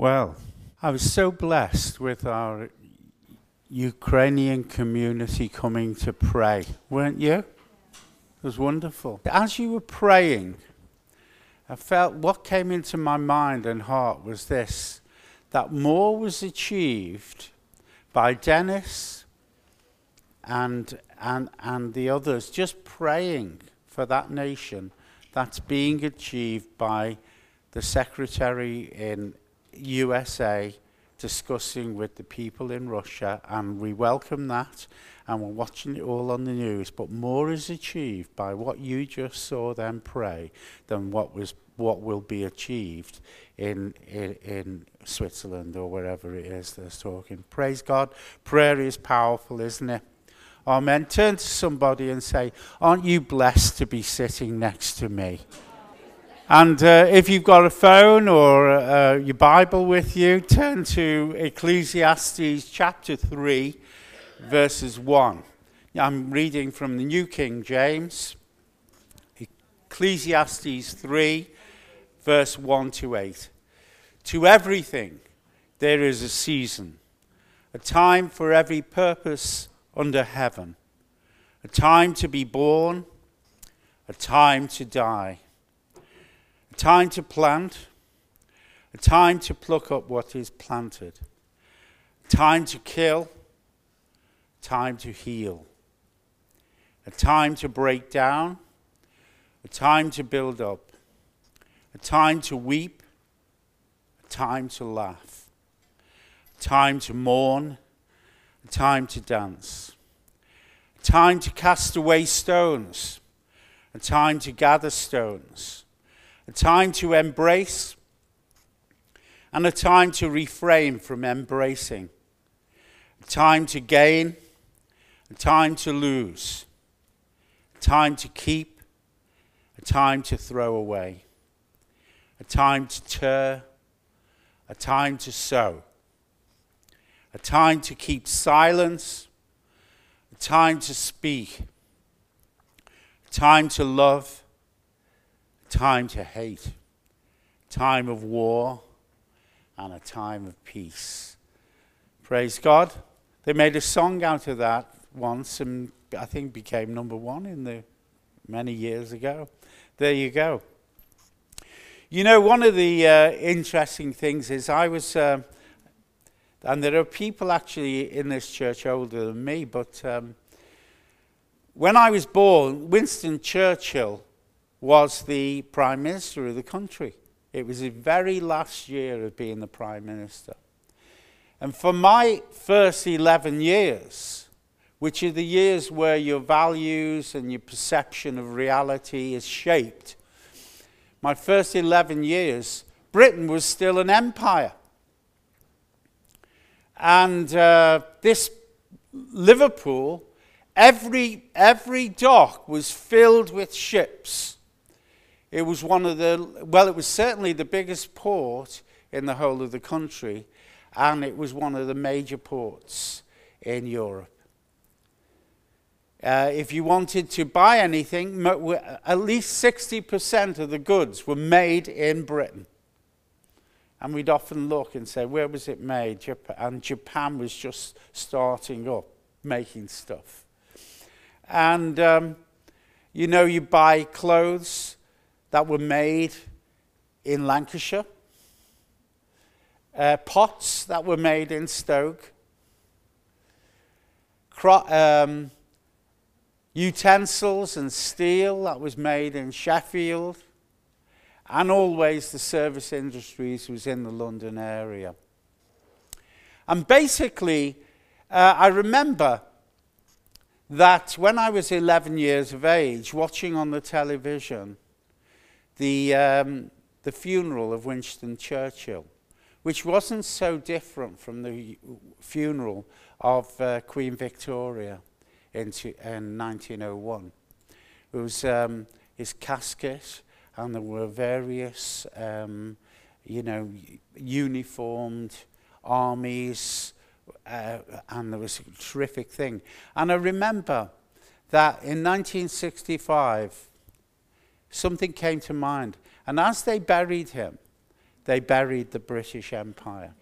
Well, I was so blessed with our Ukrainian community coming to pray, weren't you? It was wonderful. As you were praying, I felt what came into my mind and heart was this that more was achieved by Dennis and, and, and the others just praying for that nation that's being achieved by the secretary in USA discussing with the people in Russia, and we welcome that, and we're watching it all on the news. But more is achieved by what you just saw them pray than what was what will be achieved in, in, in Switzerland or wherever it is that's talking. Praise God. Prayer is powerful, isn't it? Amen. Turn to somebody and say, Aren't you blessed to be sitting next to me? And uh, if you've got a phone or uh, your Bible with you, turn to Ecclesiastes chapter 3, verses 1. I'm reading from the New King James. Ecclesiastes 3, verse 1 to 8. To everything there is a season, a time for every purpose under heaven, a time to be born, a time to die a time to plant, a time to pluck up what is planted, time to kill, time to heal, a time to break down, a time to build up, a time to weep, a time to laugh, a time to mourn, a time to dance, a time to cast away stones, a time to gather stones a time to embrace, and a time to refrain from embracing, a time to gain, a time to lose, a time to keep, a time to throw away, a time to tear, a time to sow, a time to keep silence, a time to speak, a time to love, time to hate, time of war, and a time of peace. Praise God. They made a song out of that once and I think became number one in the many years ago. There you go. You know, one of the uh, interesting things is I was, uh, and there are people actually in this church older than me, but um, when I was born, Winston Churchill was the Prime Minister of the country. It was his very last year of being the Prime Minister. And for my first 11 years, which are the years where your values and your perception of reality is shaped, my first 11 years, Britain was still an empire. And uh, this Liverpool, every, every dock was filled with ships it was one of the, well, it was certainly the biggest port in the whole of the country, and it was one of the major ports in Europe. Uh, if you wanted to buy anything, at least 60% of the goods were made in Britain. And we'd often look and say, where was it made? Japan, and Japan was just starting up, making stuff. And, um, you know, you buy clothes that were made in Lancashire, uh, pots that were made in Stoke, um, utensils and steel that was made in Sheffield, and always the service industries was in the London area. And basically, uh, I remember that when I was 11 years of age, watching on the television, the, um, the funeral of Winston Churchill, which wasn't so different from the funeral of uh, Queen Victoria in, in 1901. It was um, his casket, and there were various, um, you know, uniformed armies, uh, and there was a terrific thing. And I remember that in 1965, something came to mind. And as they buried him, they buried the British Empire.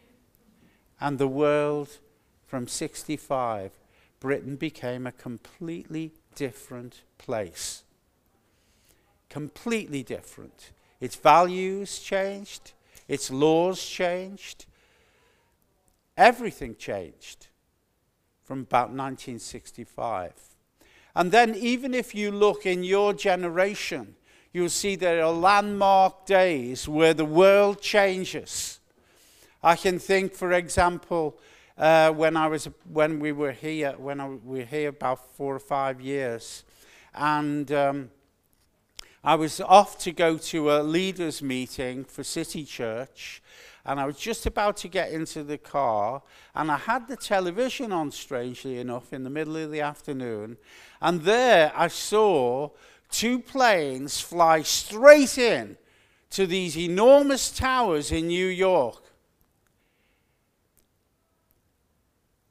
And the world, from 65, Britain became a completely different place. Completely different. Its values changed, its laws changed, everything changed from about 1965. And then, even if you look in your generation, you'll see there are landmark days where the world changes. I can think, for example, uh, when I was when we were here when I, we were here about four or five years, and um, I was off to go to a leaders meeting for City Church, and I was just about to get into the car, and I had the television on, strangely enough, in the middle of the afternoon, and there I saw two planes fly straight in to these enormous towers in New York.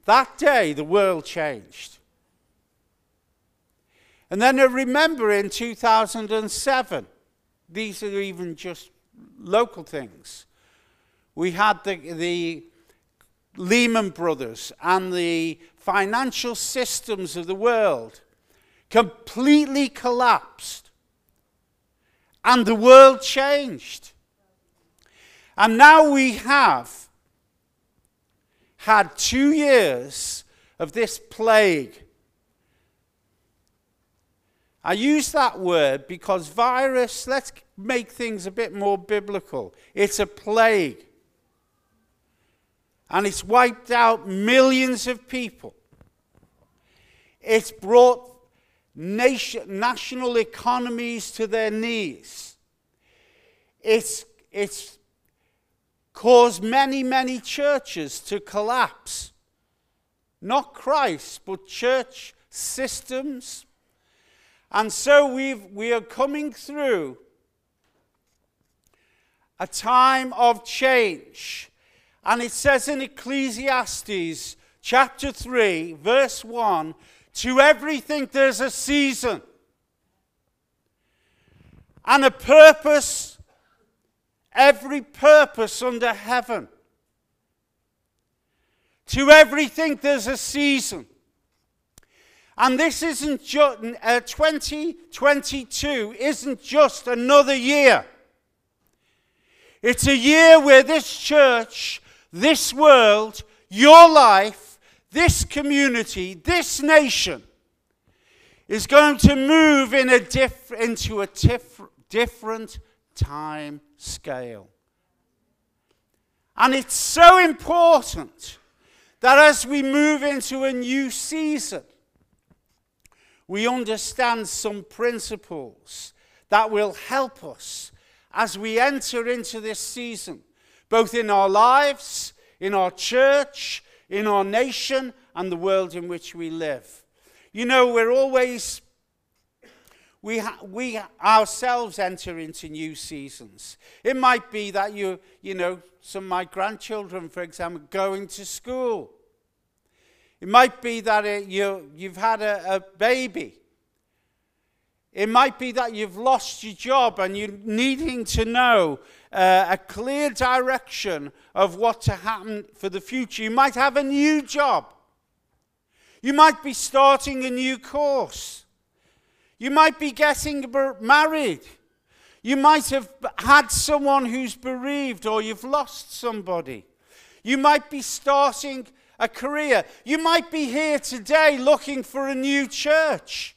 That day, the world changed. And then I remember in 2007, these are even just local things. We had the, the Lehman Brothers and the financial systems of the world completely collapsed. And the world changed. And now we have had two years of this plague I use that word because virus, let's make things a bit more biblical. It's a plague. And it's wiped out millions of people. It's brought nation, national economies to their knees. It's, it's caused many, many churches to collapse. Not Christ, but church systems, and so we've, we are coming through a time of change. And it says in Ecclesiastes chapter 3, verse 1 to everything there's a season and a purpose, every purpose under heaven. To everything there's a season. And this isn't just, uh, 2022 isn't just another year. It's a year where this church, this world, your life, this community, this nation is going to move in a diff- into a diff- different time scale. And it's so important that as we move into a new season, we understand some principles that will help us as we enter into this season, both in our lives, in our church, in our nation, and the world in which we live. You know, we're always, we, ha- we ourselves enter into new seasons. It might be that you, you know, some of my grandchildren, for example, going to school. It might be that it, you, you've had a, a baby. It might be that you've lost your job and you're needing to know uh, a clear direction of what to happen for the future. You might have a new job. You might be starting a new course. You might be getting married. You might have had someone who's bereaved or you've lost somebody. You might be starting a career. You might be here today looking for a new church.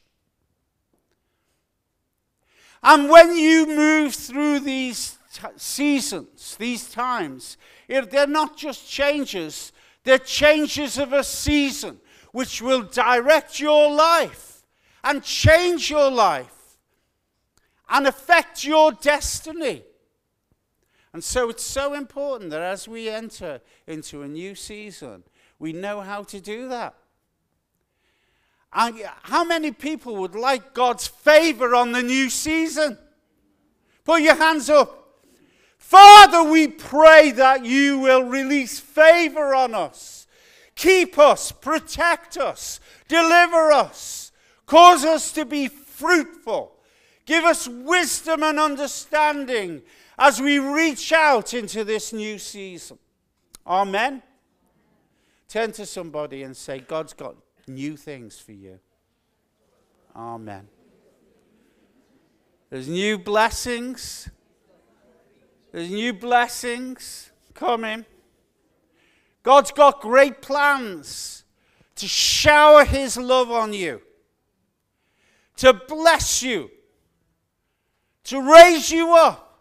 And when you move through these t- seasons, these times, they're not just changes, they're changes of a season which will direct your life and change your life and affect your destiny. And so it's so important that as we enter into a new season, we know how to do that. How many people would like God's favor on the new season? Put your hands up. Father, we pray that you will release favor on us. Keep us, protect us, deliver us, cause us to be fruitful. Give us wisdom and understanding as we reach out into this new season. Amen. Turn to somebody and say, God's got new things for you. Amen. There's new blessings. There's new blessings coming. God's got great plans to shower His love on you, to bless you, to raise you up,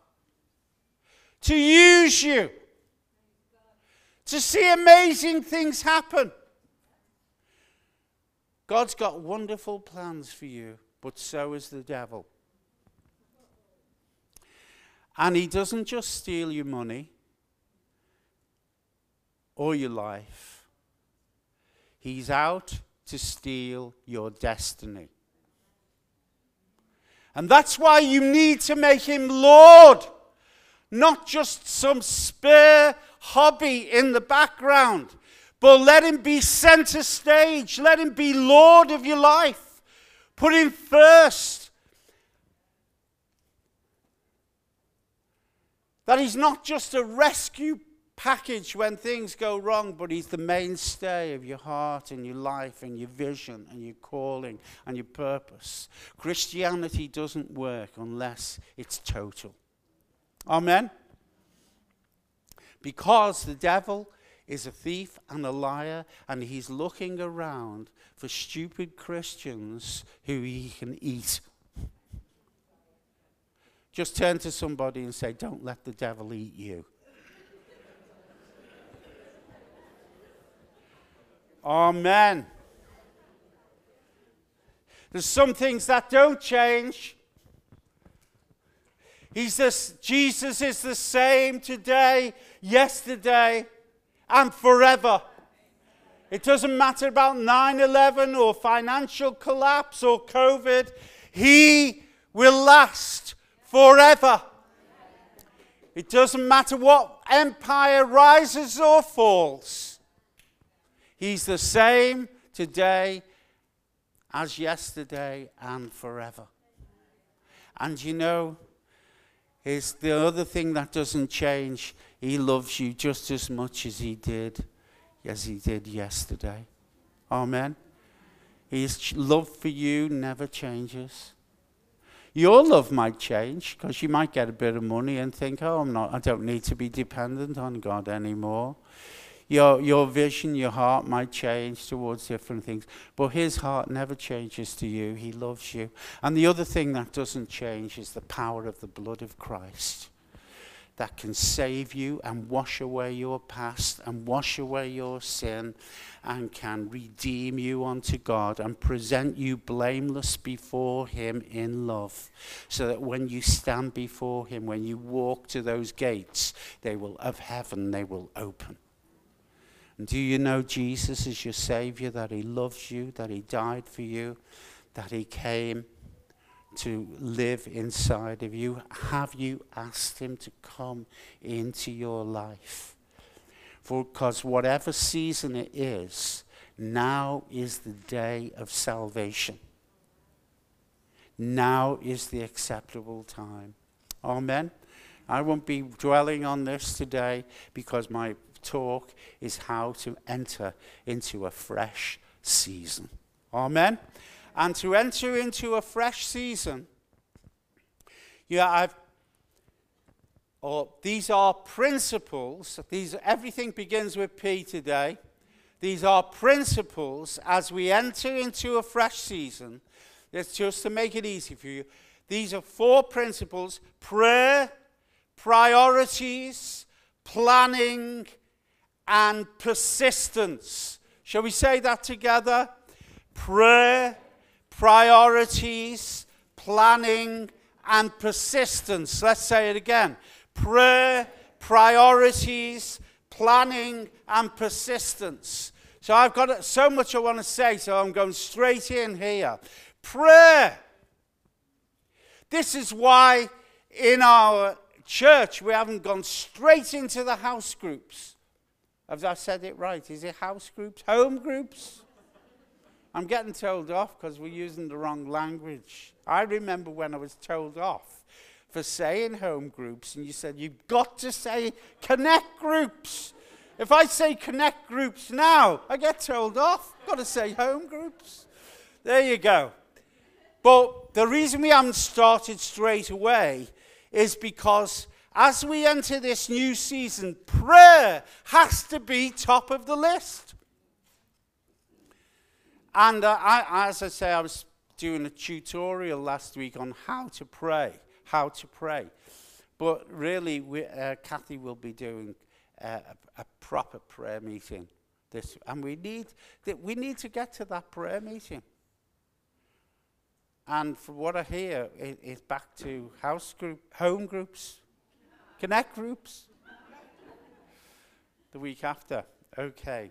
to use you, to see amazing things happen. God's got wonderful plans for you, but so is the devil. And he doesn't just steal your money or your life, he's out to steal your destiny. And that's why you need to make him Lord, not just some spare hobby in the background, but let him be center stage. Let him be Lord of your life. Put him first. That he's not just a rescue package when things go wrong, but he's the mainstay of your heart and your life and your vision and your calling and your purpose. Christianity doesn't work unless it's total. Amen? Because the devil is a thief and a liar, and he's looking around for stupid Christians who he can eat. Just turn to somebody and say, Don't let the devil eat you. Amen. There's some things that don't change. He's this, Jesus is the same today, yesterday, and forever. It doesn't matter about 9 11 or financial collapse or COVID, He will last forever. It doesn't matter what empire rises or falls, He's the same today as yesterday and forever. And you know, is the other thing that doesn't change. He loves you just as much as he did, as he did yesterday. Amen. His love for you never changes. Your love might change because you might get a bit of money and think, oh, I'm not, I don't need to be dependent on God anymore. Your, your vision, your heart might change towards different things, but his heart never changes to you. He loves you. And the other thing that doesn't change is the power of the blood of Christ that can save you and wash away your past and wash away your sin and can redeem you unto God and present you blameless before Him in love. So that when you stand before Him, when you walk to those gates, they will of heaven, they will open. Do you know Jesus is your Savior, that He loves you, that He died for you, that He came to live inside of you? Have you asked Him to come into your life? Because whatever season it is, now is the day of salvation. Now is the acceptable time. Amen. I won't be dwelling on this today because my talk is how to enter into a fresh season. Amen? And to enter into a fresh season, yeah, I've, or these are principles. These, everything begins with P today. These are principles as we enter into a fresh season. It's just to make it easy for you. These are four principles prayer, priorities, planning, and persistence. Shall we say that together? Prayer, priorities, planning, and persistence. Let's say it again. Prayer, priorities, planning, and persistence. So I've got so much I want to say, so I'm going straight in here. Prayer. This is why in our church we haven't gone straight into the house groups. Have I said it right? Is it house groups? Home groups? I'm getting told off because we're using the wrong language. I remember when I was told off for saying home groups, and you said you've got to say connect groups. If I say connect groups now, I get told off. Got to say home groups. There you go. But the reason we haven't started straight away is because as we enter this new season, prayer has to be top of the list. And uh, I, as I say, I was doing a tutorial last week on how to pray, how to pray. But really, we, uh, Kathy will be doing uh, a, a, proper prayer meeting. This, and we need, that we need to get to that prayer meeting. And from what I hear, it, it's back to house group, home groups, connect groups. the week after. Okay.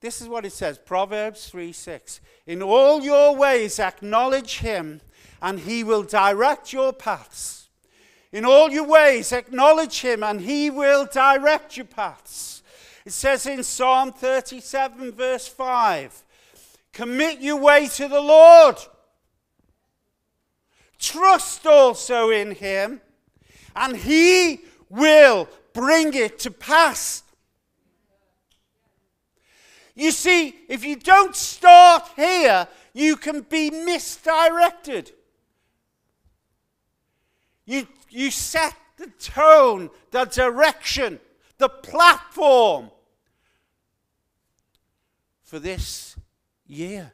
This is what it says Proverbs 3 6. In all your ways acknowledge him, and he will direct your paths. In all your ways acknowledge him, and he will direct your paths. It says in Psalm 37, verse 5 Commit your way to the Lord. Trust also in him, and he will bring it to pass. You see, if you don't start here, you can be misdirected. You, you set the tone, the direction, the platform for this year.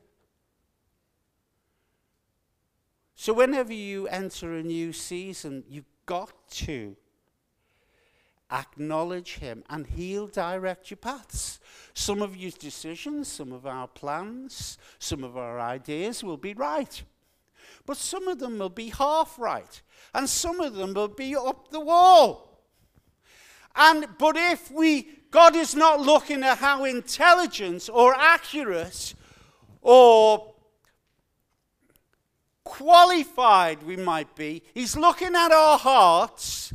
So, whenever you enter a new season, you've got to acknowledge Him, and He'll direct your paths. Some of your decisions, some of our plans, some of our ideas will be right. But some of them will be half right, and some of them will be up the wall. And but if we God is not looking at how intelligent or accurate or qualified we might be. He's looking at our hearts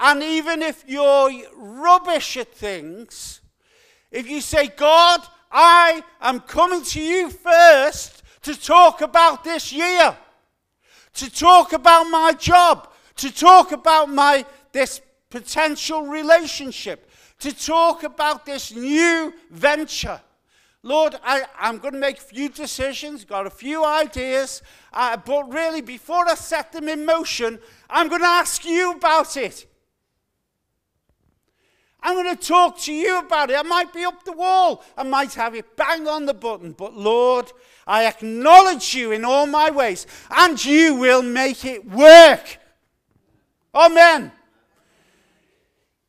and even if you're rubbish at things, if you say, God, I am coming to you first to talk about this year, to talk about my job, to talk about my this potential relationship, to talk about this new venture. Lord, I, am going to make a few decisions, got a few ideas, uh, but really, before I set them in motion, I'm going to ask you about it. I'm going to talk to you about it. I might be up the wall. I might have it bang on the button. But Lord, I acknowledge you in all my ways, and you will make it work. Amen.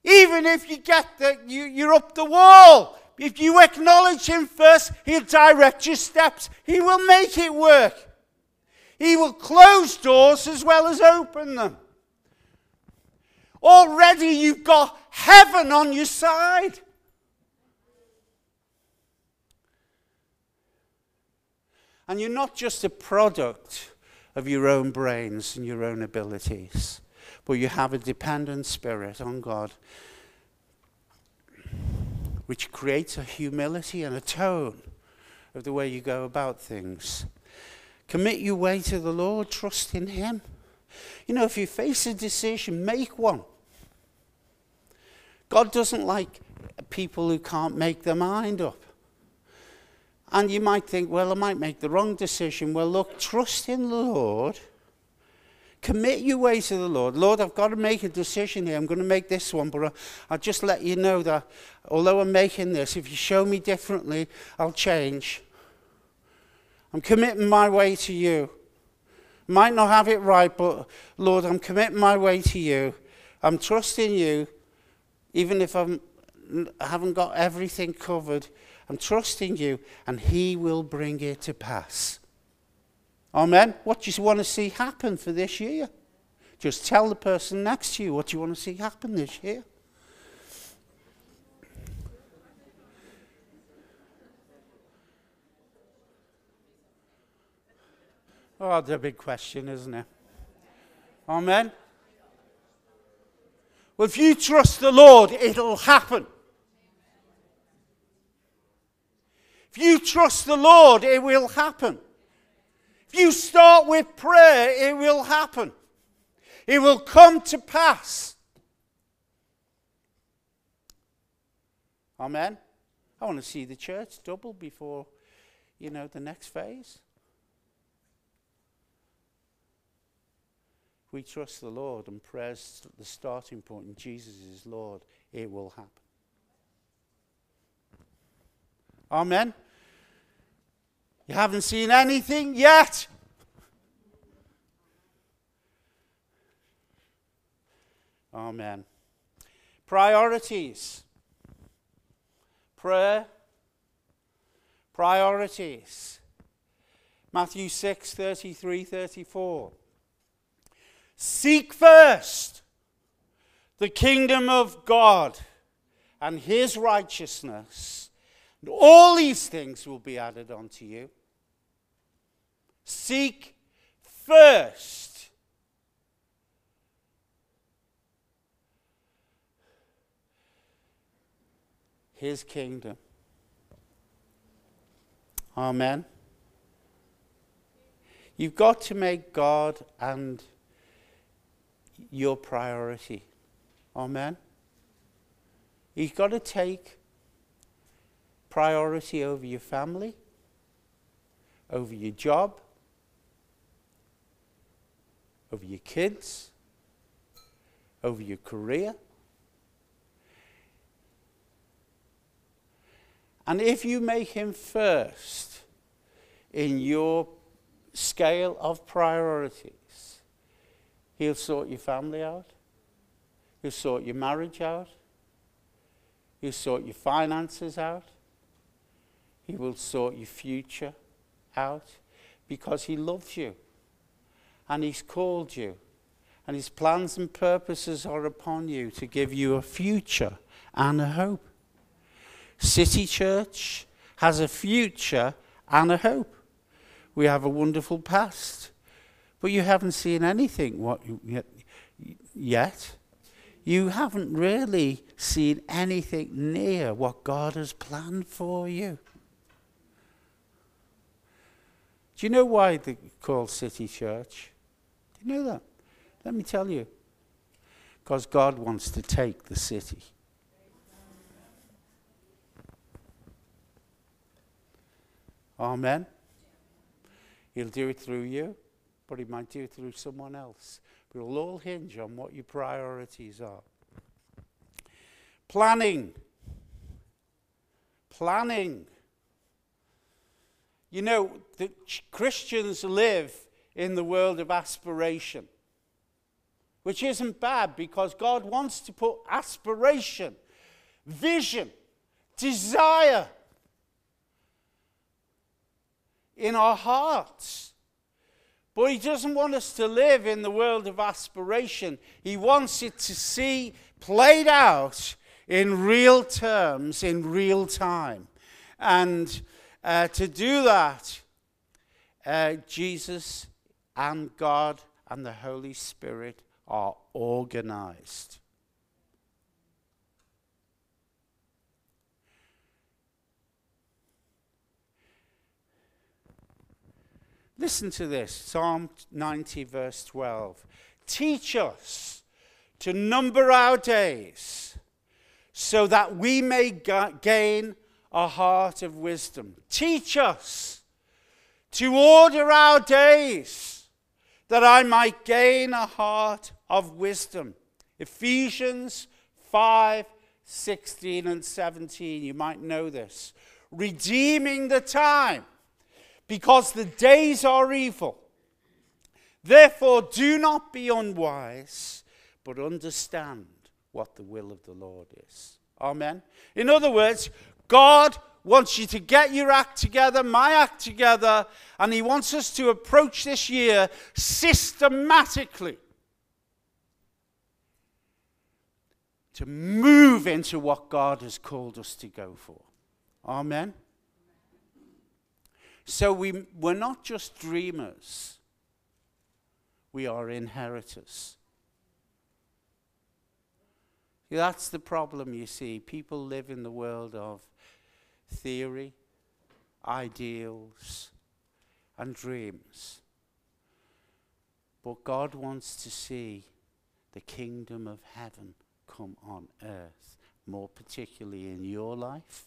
Even if you get that you, you're up the wall, if you acknowledge him first, he'll direct your steps. He will make it work. He will close doors as well as open them. Already you've got heaven on your side. And you're not just a product of your own brains and your own abilities, but you have a dependent spirit on God, which creates a humility and a tone of the way you go about things. Commit your way to the Lord, trust in Him. You know, if you face a decision, make one. God doesn't like people who can't make their mind up. And you might think, well, I might make the wrong decision. Well, look, trust in the Lord. Commit your way to the Lord. Lord, I've got to make a decision here. I'm going to make this one, but I'll just let you know that although I'm making this, if you show me differently, I'll change. I'm committing my way to you. Might not have it right, but Lord, I'm committing my way to you. I'm trusting you. Even if I'm, I haven't got everything covered, I'm trusting you, and He will bring it to pass. Amen. What do you want to see happen for this year? Just tell the person next to you what you want to see happen this year. Oh, the big question, isn't it? Amen. Well, if you trust the Lord, it'll happen. If you trust the Lord, it will happen. If you start with prayer, it will happen. it will come to pass. Amen. I want to see the church double before, you know, the next phase. We trust the Lord and prayer's the starting point and Jesus is Lord, it will happen. Amen. You haven't seen anything yet. Amen. Priorities. Prayer. Priorities. Matthew 6 33 34. Seek first the kingdom of God and his righteousness, and all these things will be added unto you. Seek first. His kingdom. Amen. You've got to make God and your priority. Amen. You've got to take priority over your family, over your job, over your kids, over your career. And if you make him first in your scale of priorities, he'll sort your family out, he'll sort your marriage out, he'll sort your finances out, he will sort your future out because he loves you and He's called you. And His plans and purposes are upon you to give you a future and a hope. City Church has a future and a hope. We have a wonderful past. But you haven't seen anything what yet. yet. You haven't really seen anything near what God has planned for you. Do you know why they call City Church? Do you know that? Let me tell you. Because God wants to take the city. Amen. He'll do it through you, but he might do it through someone else. But it'll all hinge on what your priorities are. Planning. Planning. You know, the Christians live in the world of aspiration. Which isn't bad because God wants to put aspiration, vision, desire in our hearts. But He doesn't want us to live in the world of aspiration. He wants it to see played out in real terms, in real time. And uh, to do that, uh, Jesus and God and the Holy Spirit are organized. Listen to this Psalm 90, verse 12. Teach us to number our days so that we may gain a heart of wisdom. Teach us to order our days that I might gain a heart of wisdom. Ephesians 5 16 and 17. You might know this. Redeeming the time because the days are evil. Therefore, do not be unwise, but understand what the will of the Lord is. Amen. In other words, God wants you to get your act together, my act together, and He wants us to approach this year systematically. To move into what God has called us to go for. Amen. So we, we're not just dreamers, we are inheritors. That's the problem, you see. People live in the world of theory, ideals, and dreams. But God wants to see the kingdom of heaven come on earth, more particularly in your life.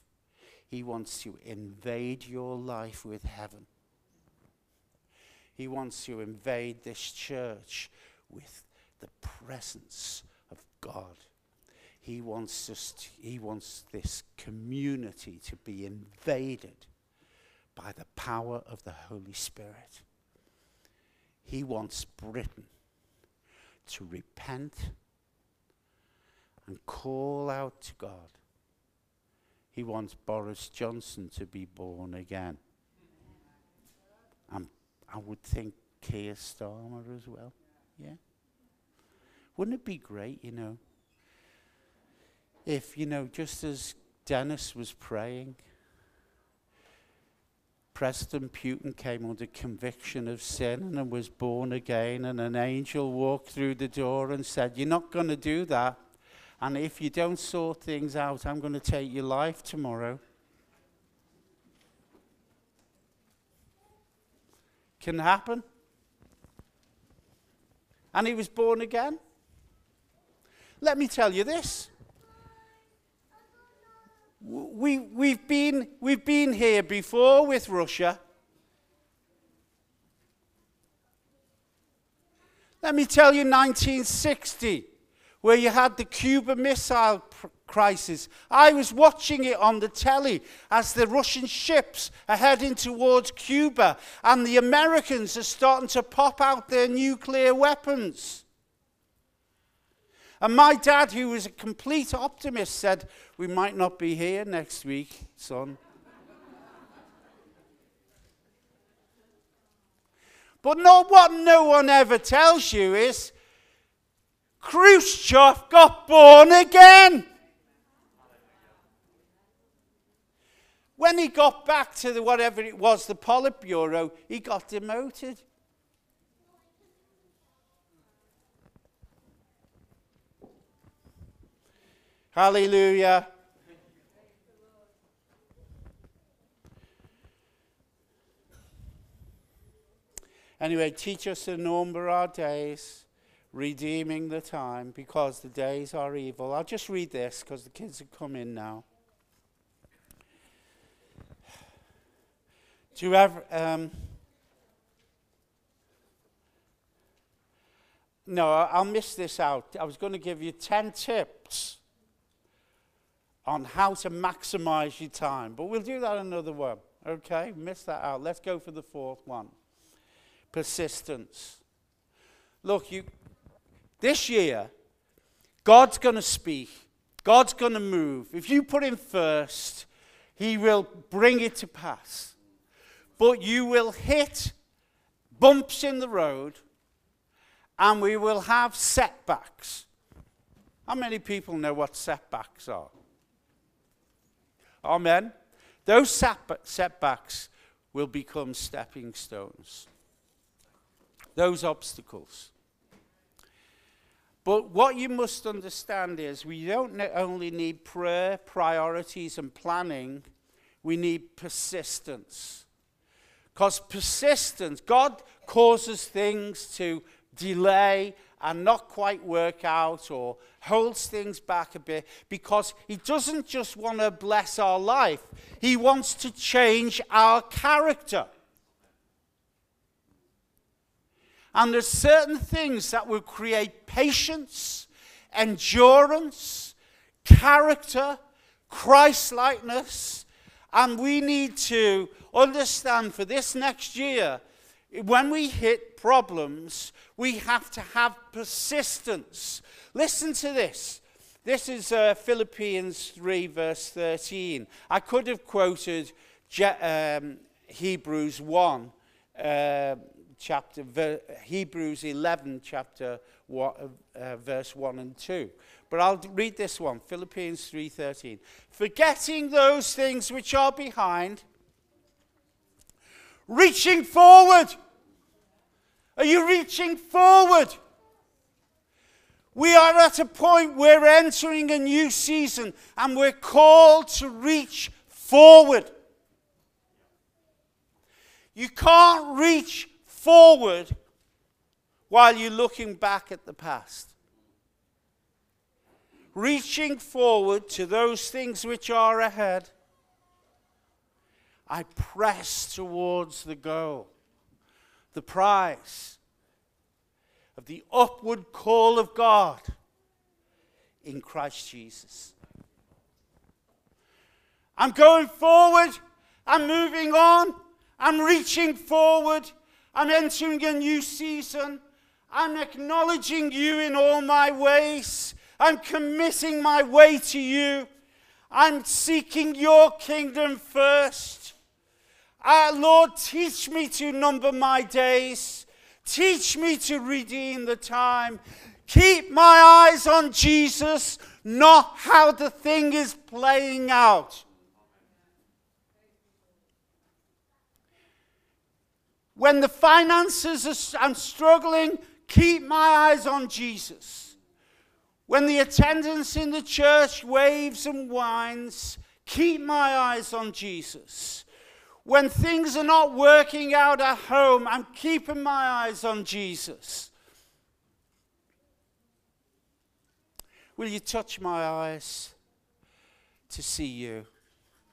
He wants to invade your life with heaven. He wants to invade this church with the presence of God. He wants, us to, he wants this community to be invaded by the power of the Holy Spirit. He wants Britain to repent and call out to God. He wants Boris Johnson to be born again. And I would think Keir Starmer as well. Yeah. Wouldn't it be great, you know, if, you know, just as Dennis was praying, President Putin came under conviction of sin and was born again, and an angel walked through the door and said, You're not going to do that. And if you don't sort things out, I'm going to take your life tomorrow. Can happen. And he was born again. Let me tell you this we, we've, been, we've been here before with Russia. Let me tell you 1960, where you had the Cuba Missile crisis. I was watching it on the telly as the Russian ships are heading towards Cuba, and the Americans are starting to pop out their nuclear weapons. And my dad, who was a complete optimist, said, We might not be here next week, son. but not what no one ever tells you is Khrushchev got born again. When he got back to the whatever it was, the Politburo, he got demoted. Hallelujah. Anyway, teach us to number our days, redeeming the time, because the days are evil. I'll just read this because the kids have come in now. Do you ever. Um, no, I'll miss this out. I was going to give you 10 tips on how to maximize your time. But we'll do that another one. Okay? Miss that out. Let's go for the fourth one. Persistence. Look, you this year, God's going to speak. God's going to move. If you put him first, he will bring it to pass. But you will hit bumps in the road and we will have setbacks. How many people know what setbacks are? Amen. Those setbacks will become stepping stones. Those obstacles. But what you must understand is we don't only need prayer, priorities, and planning, we need persistence. Because persistence, God causes things to delay and not quite work out or holds things back a bit because he doesn't just want to bless our life, he wants to change our character. And there's certain things that will create patience, endurance, character, Christ likeness. And we need to understand for this next year when we hit problems, we have to have persistence. Listen to this. This is uh, Philippians 3, verse 13. I could have quoted Je um, Hebrews 1, uh, chapter, Hebrews 11, chapter one, uh, verse 1 and 2. But I'll read this one, Philippians 3:13. Forgetting those things which are behind, reaching forward are you reaching forward? We are at a point we're entering a new season and we're called to reach forward. You can't reach forward while you're looking back at the past. reaching forward to those things which are ahead. I press towards the goal, the prize of the upward call of God in Christ Jesus. I'm going forward. I'm moving on. I'm reaching forward. I'm entering a new season. I'm acknowledging you in all my ways. I'm committing my way to you. I'm seeking your kingdom first. Uh, Lord, teach me to number my days. Teach me to redeem the time. Keep my eyes on Jesus, not how the thing is playing out. When the finances are, I'm struggling, keep my eyes on Jesus. When the attendance in the church waves and whines, keep my eyes on Jesus. When things are not working out at home, I'm keeping my eyes on Jesus. Will you touch my eyes to see you?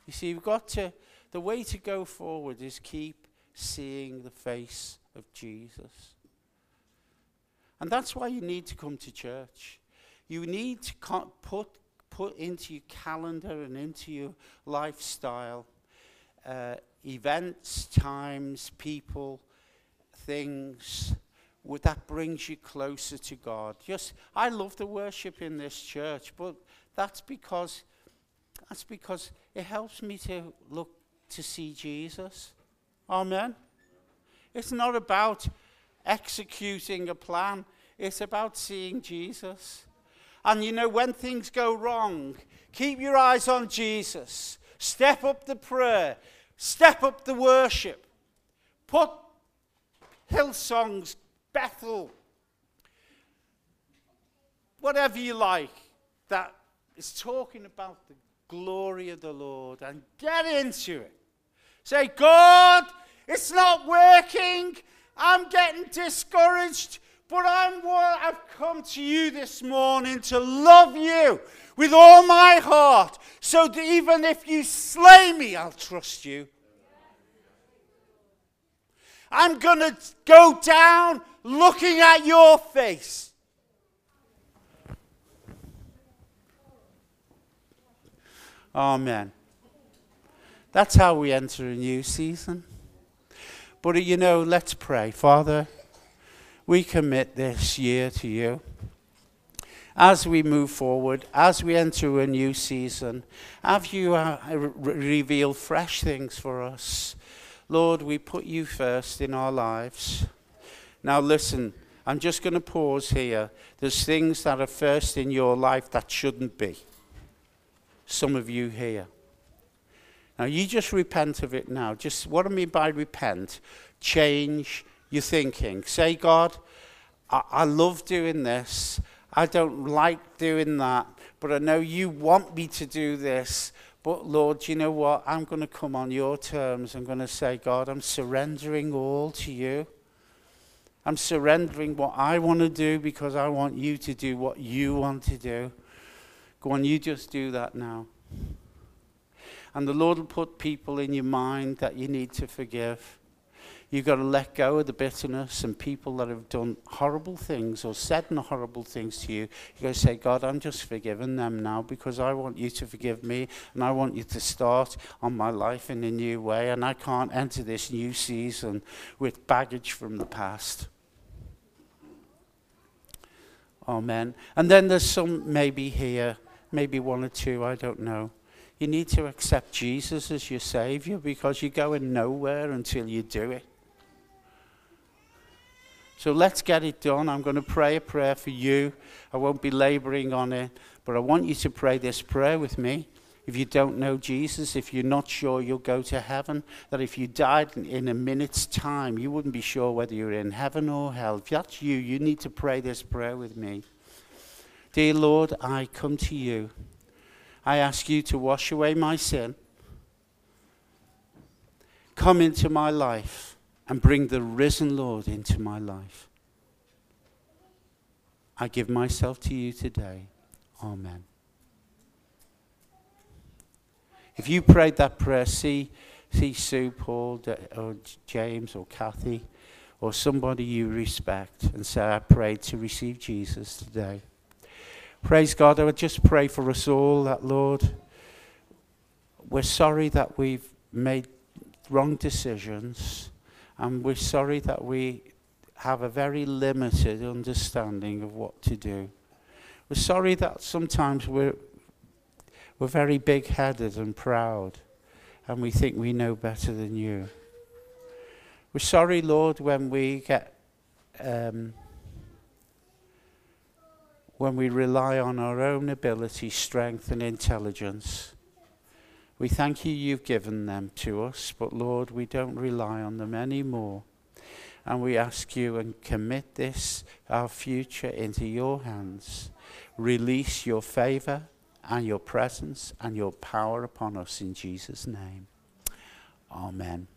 You see, we've got to, the way to go forward is keep seeing the face of Jesus. And that's why you need to come to church. You need to put, put into your calendar and into your lifestyle uh, events, times, people, things would, that brings you closer to God. Just, I love the worship in this church, but that's because that's because it helps me to look to see Jesus. Amen. It's not about executing a plan, it's about seeing Jesus. And you know, when things go wrong, keep your eyes on Jesus. Step up the prayer, step up the worship. Put Hillsong's, Bethel, whatever you like, that is talking about the glory of the Lord and get into it. Say, God, it's not working. I'm getting discouraged. But I'm, I've come to you this morning to love you with all my heart. So that even if you slay me, I'll trust you. I'm going to go down looking at your face. Amen. That's how we enter a new season. But you know, let's pray. Father, we commit this year to you. As we move forward, as we enter a new season, have you uh, revealed fresh things for us? Lord, we put you first in our lives. Now, listen, I'm just going to pause here. There's things that are first in your life that shouldn't be. Some of you here. Now, you just repent of it now. Just what I mean by repent, change your thinking. Say, God, I, I love doing this. I don't like doing that, but I know you want me to do this. But Lord, you know what? I'm going to come on your terms. I'm going to say, God, I'm surrendering all to you. I'm surrendering what I want to do because I want you to do what you want to do. Go on, you just do that now. And the Lord will put people in your mind that you need to forgive. You've got to let go of the bitterness and people that have done horrible things or said horrible things to you. You've got to say, God, I'm just forgiving them now because I want you to forgive me and I want you to start on my life in a new way. And I can't enter this new season with baggage from the past. Amen. And then there's some maybe here, maybe one or two, I don't know. You need to accept Jesus as your Savior because you're going nowhere until you do it. So let's get it done. I'm going to pray a prayer for you. I won't be laboring on it, but I want you to pray this prayer with me. If you don't know Jesus, if you're not sure you'll go to heaven, that if you died in a minute's time, you wouldn't be sure whether you're in heaven or hell. If that's you, you need to pray this prayer with me. Dear Lord, I come to you. I ask you to wash away my sin. Come into my life and bring the risen Lord into my life. I give myself to you today. Amen. If you prayed that prayer, see, see Sue, Paul, or James, or Kathy, or somebody you respect, and say, I prayed to receive Jesus today. Praise God. I would just pray for us all that, Lord, we're sorry that we've made wrong decisions and we're sorry that we have a very limited understanding of what to do. We're sorry that sometimes we're, we're very big headed and proud, and we think we know better than you. We're sorry, Lord, when we get. Um, when we rely on our own ability, strength, and intelligence. We thank you, you've given them to us, but Lord, we don't rely on them anymore. And we ask you and commit this, our future, into your hands. Release your favor and your presence and your power upon us in Jesus' name. Amen.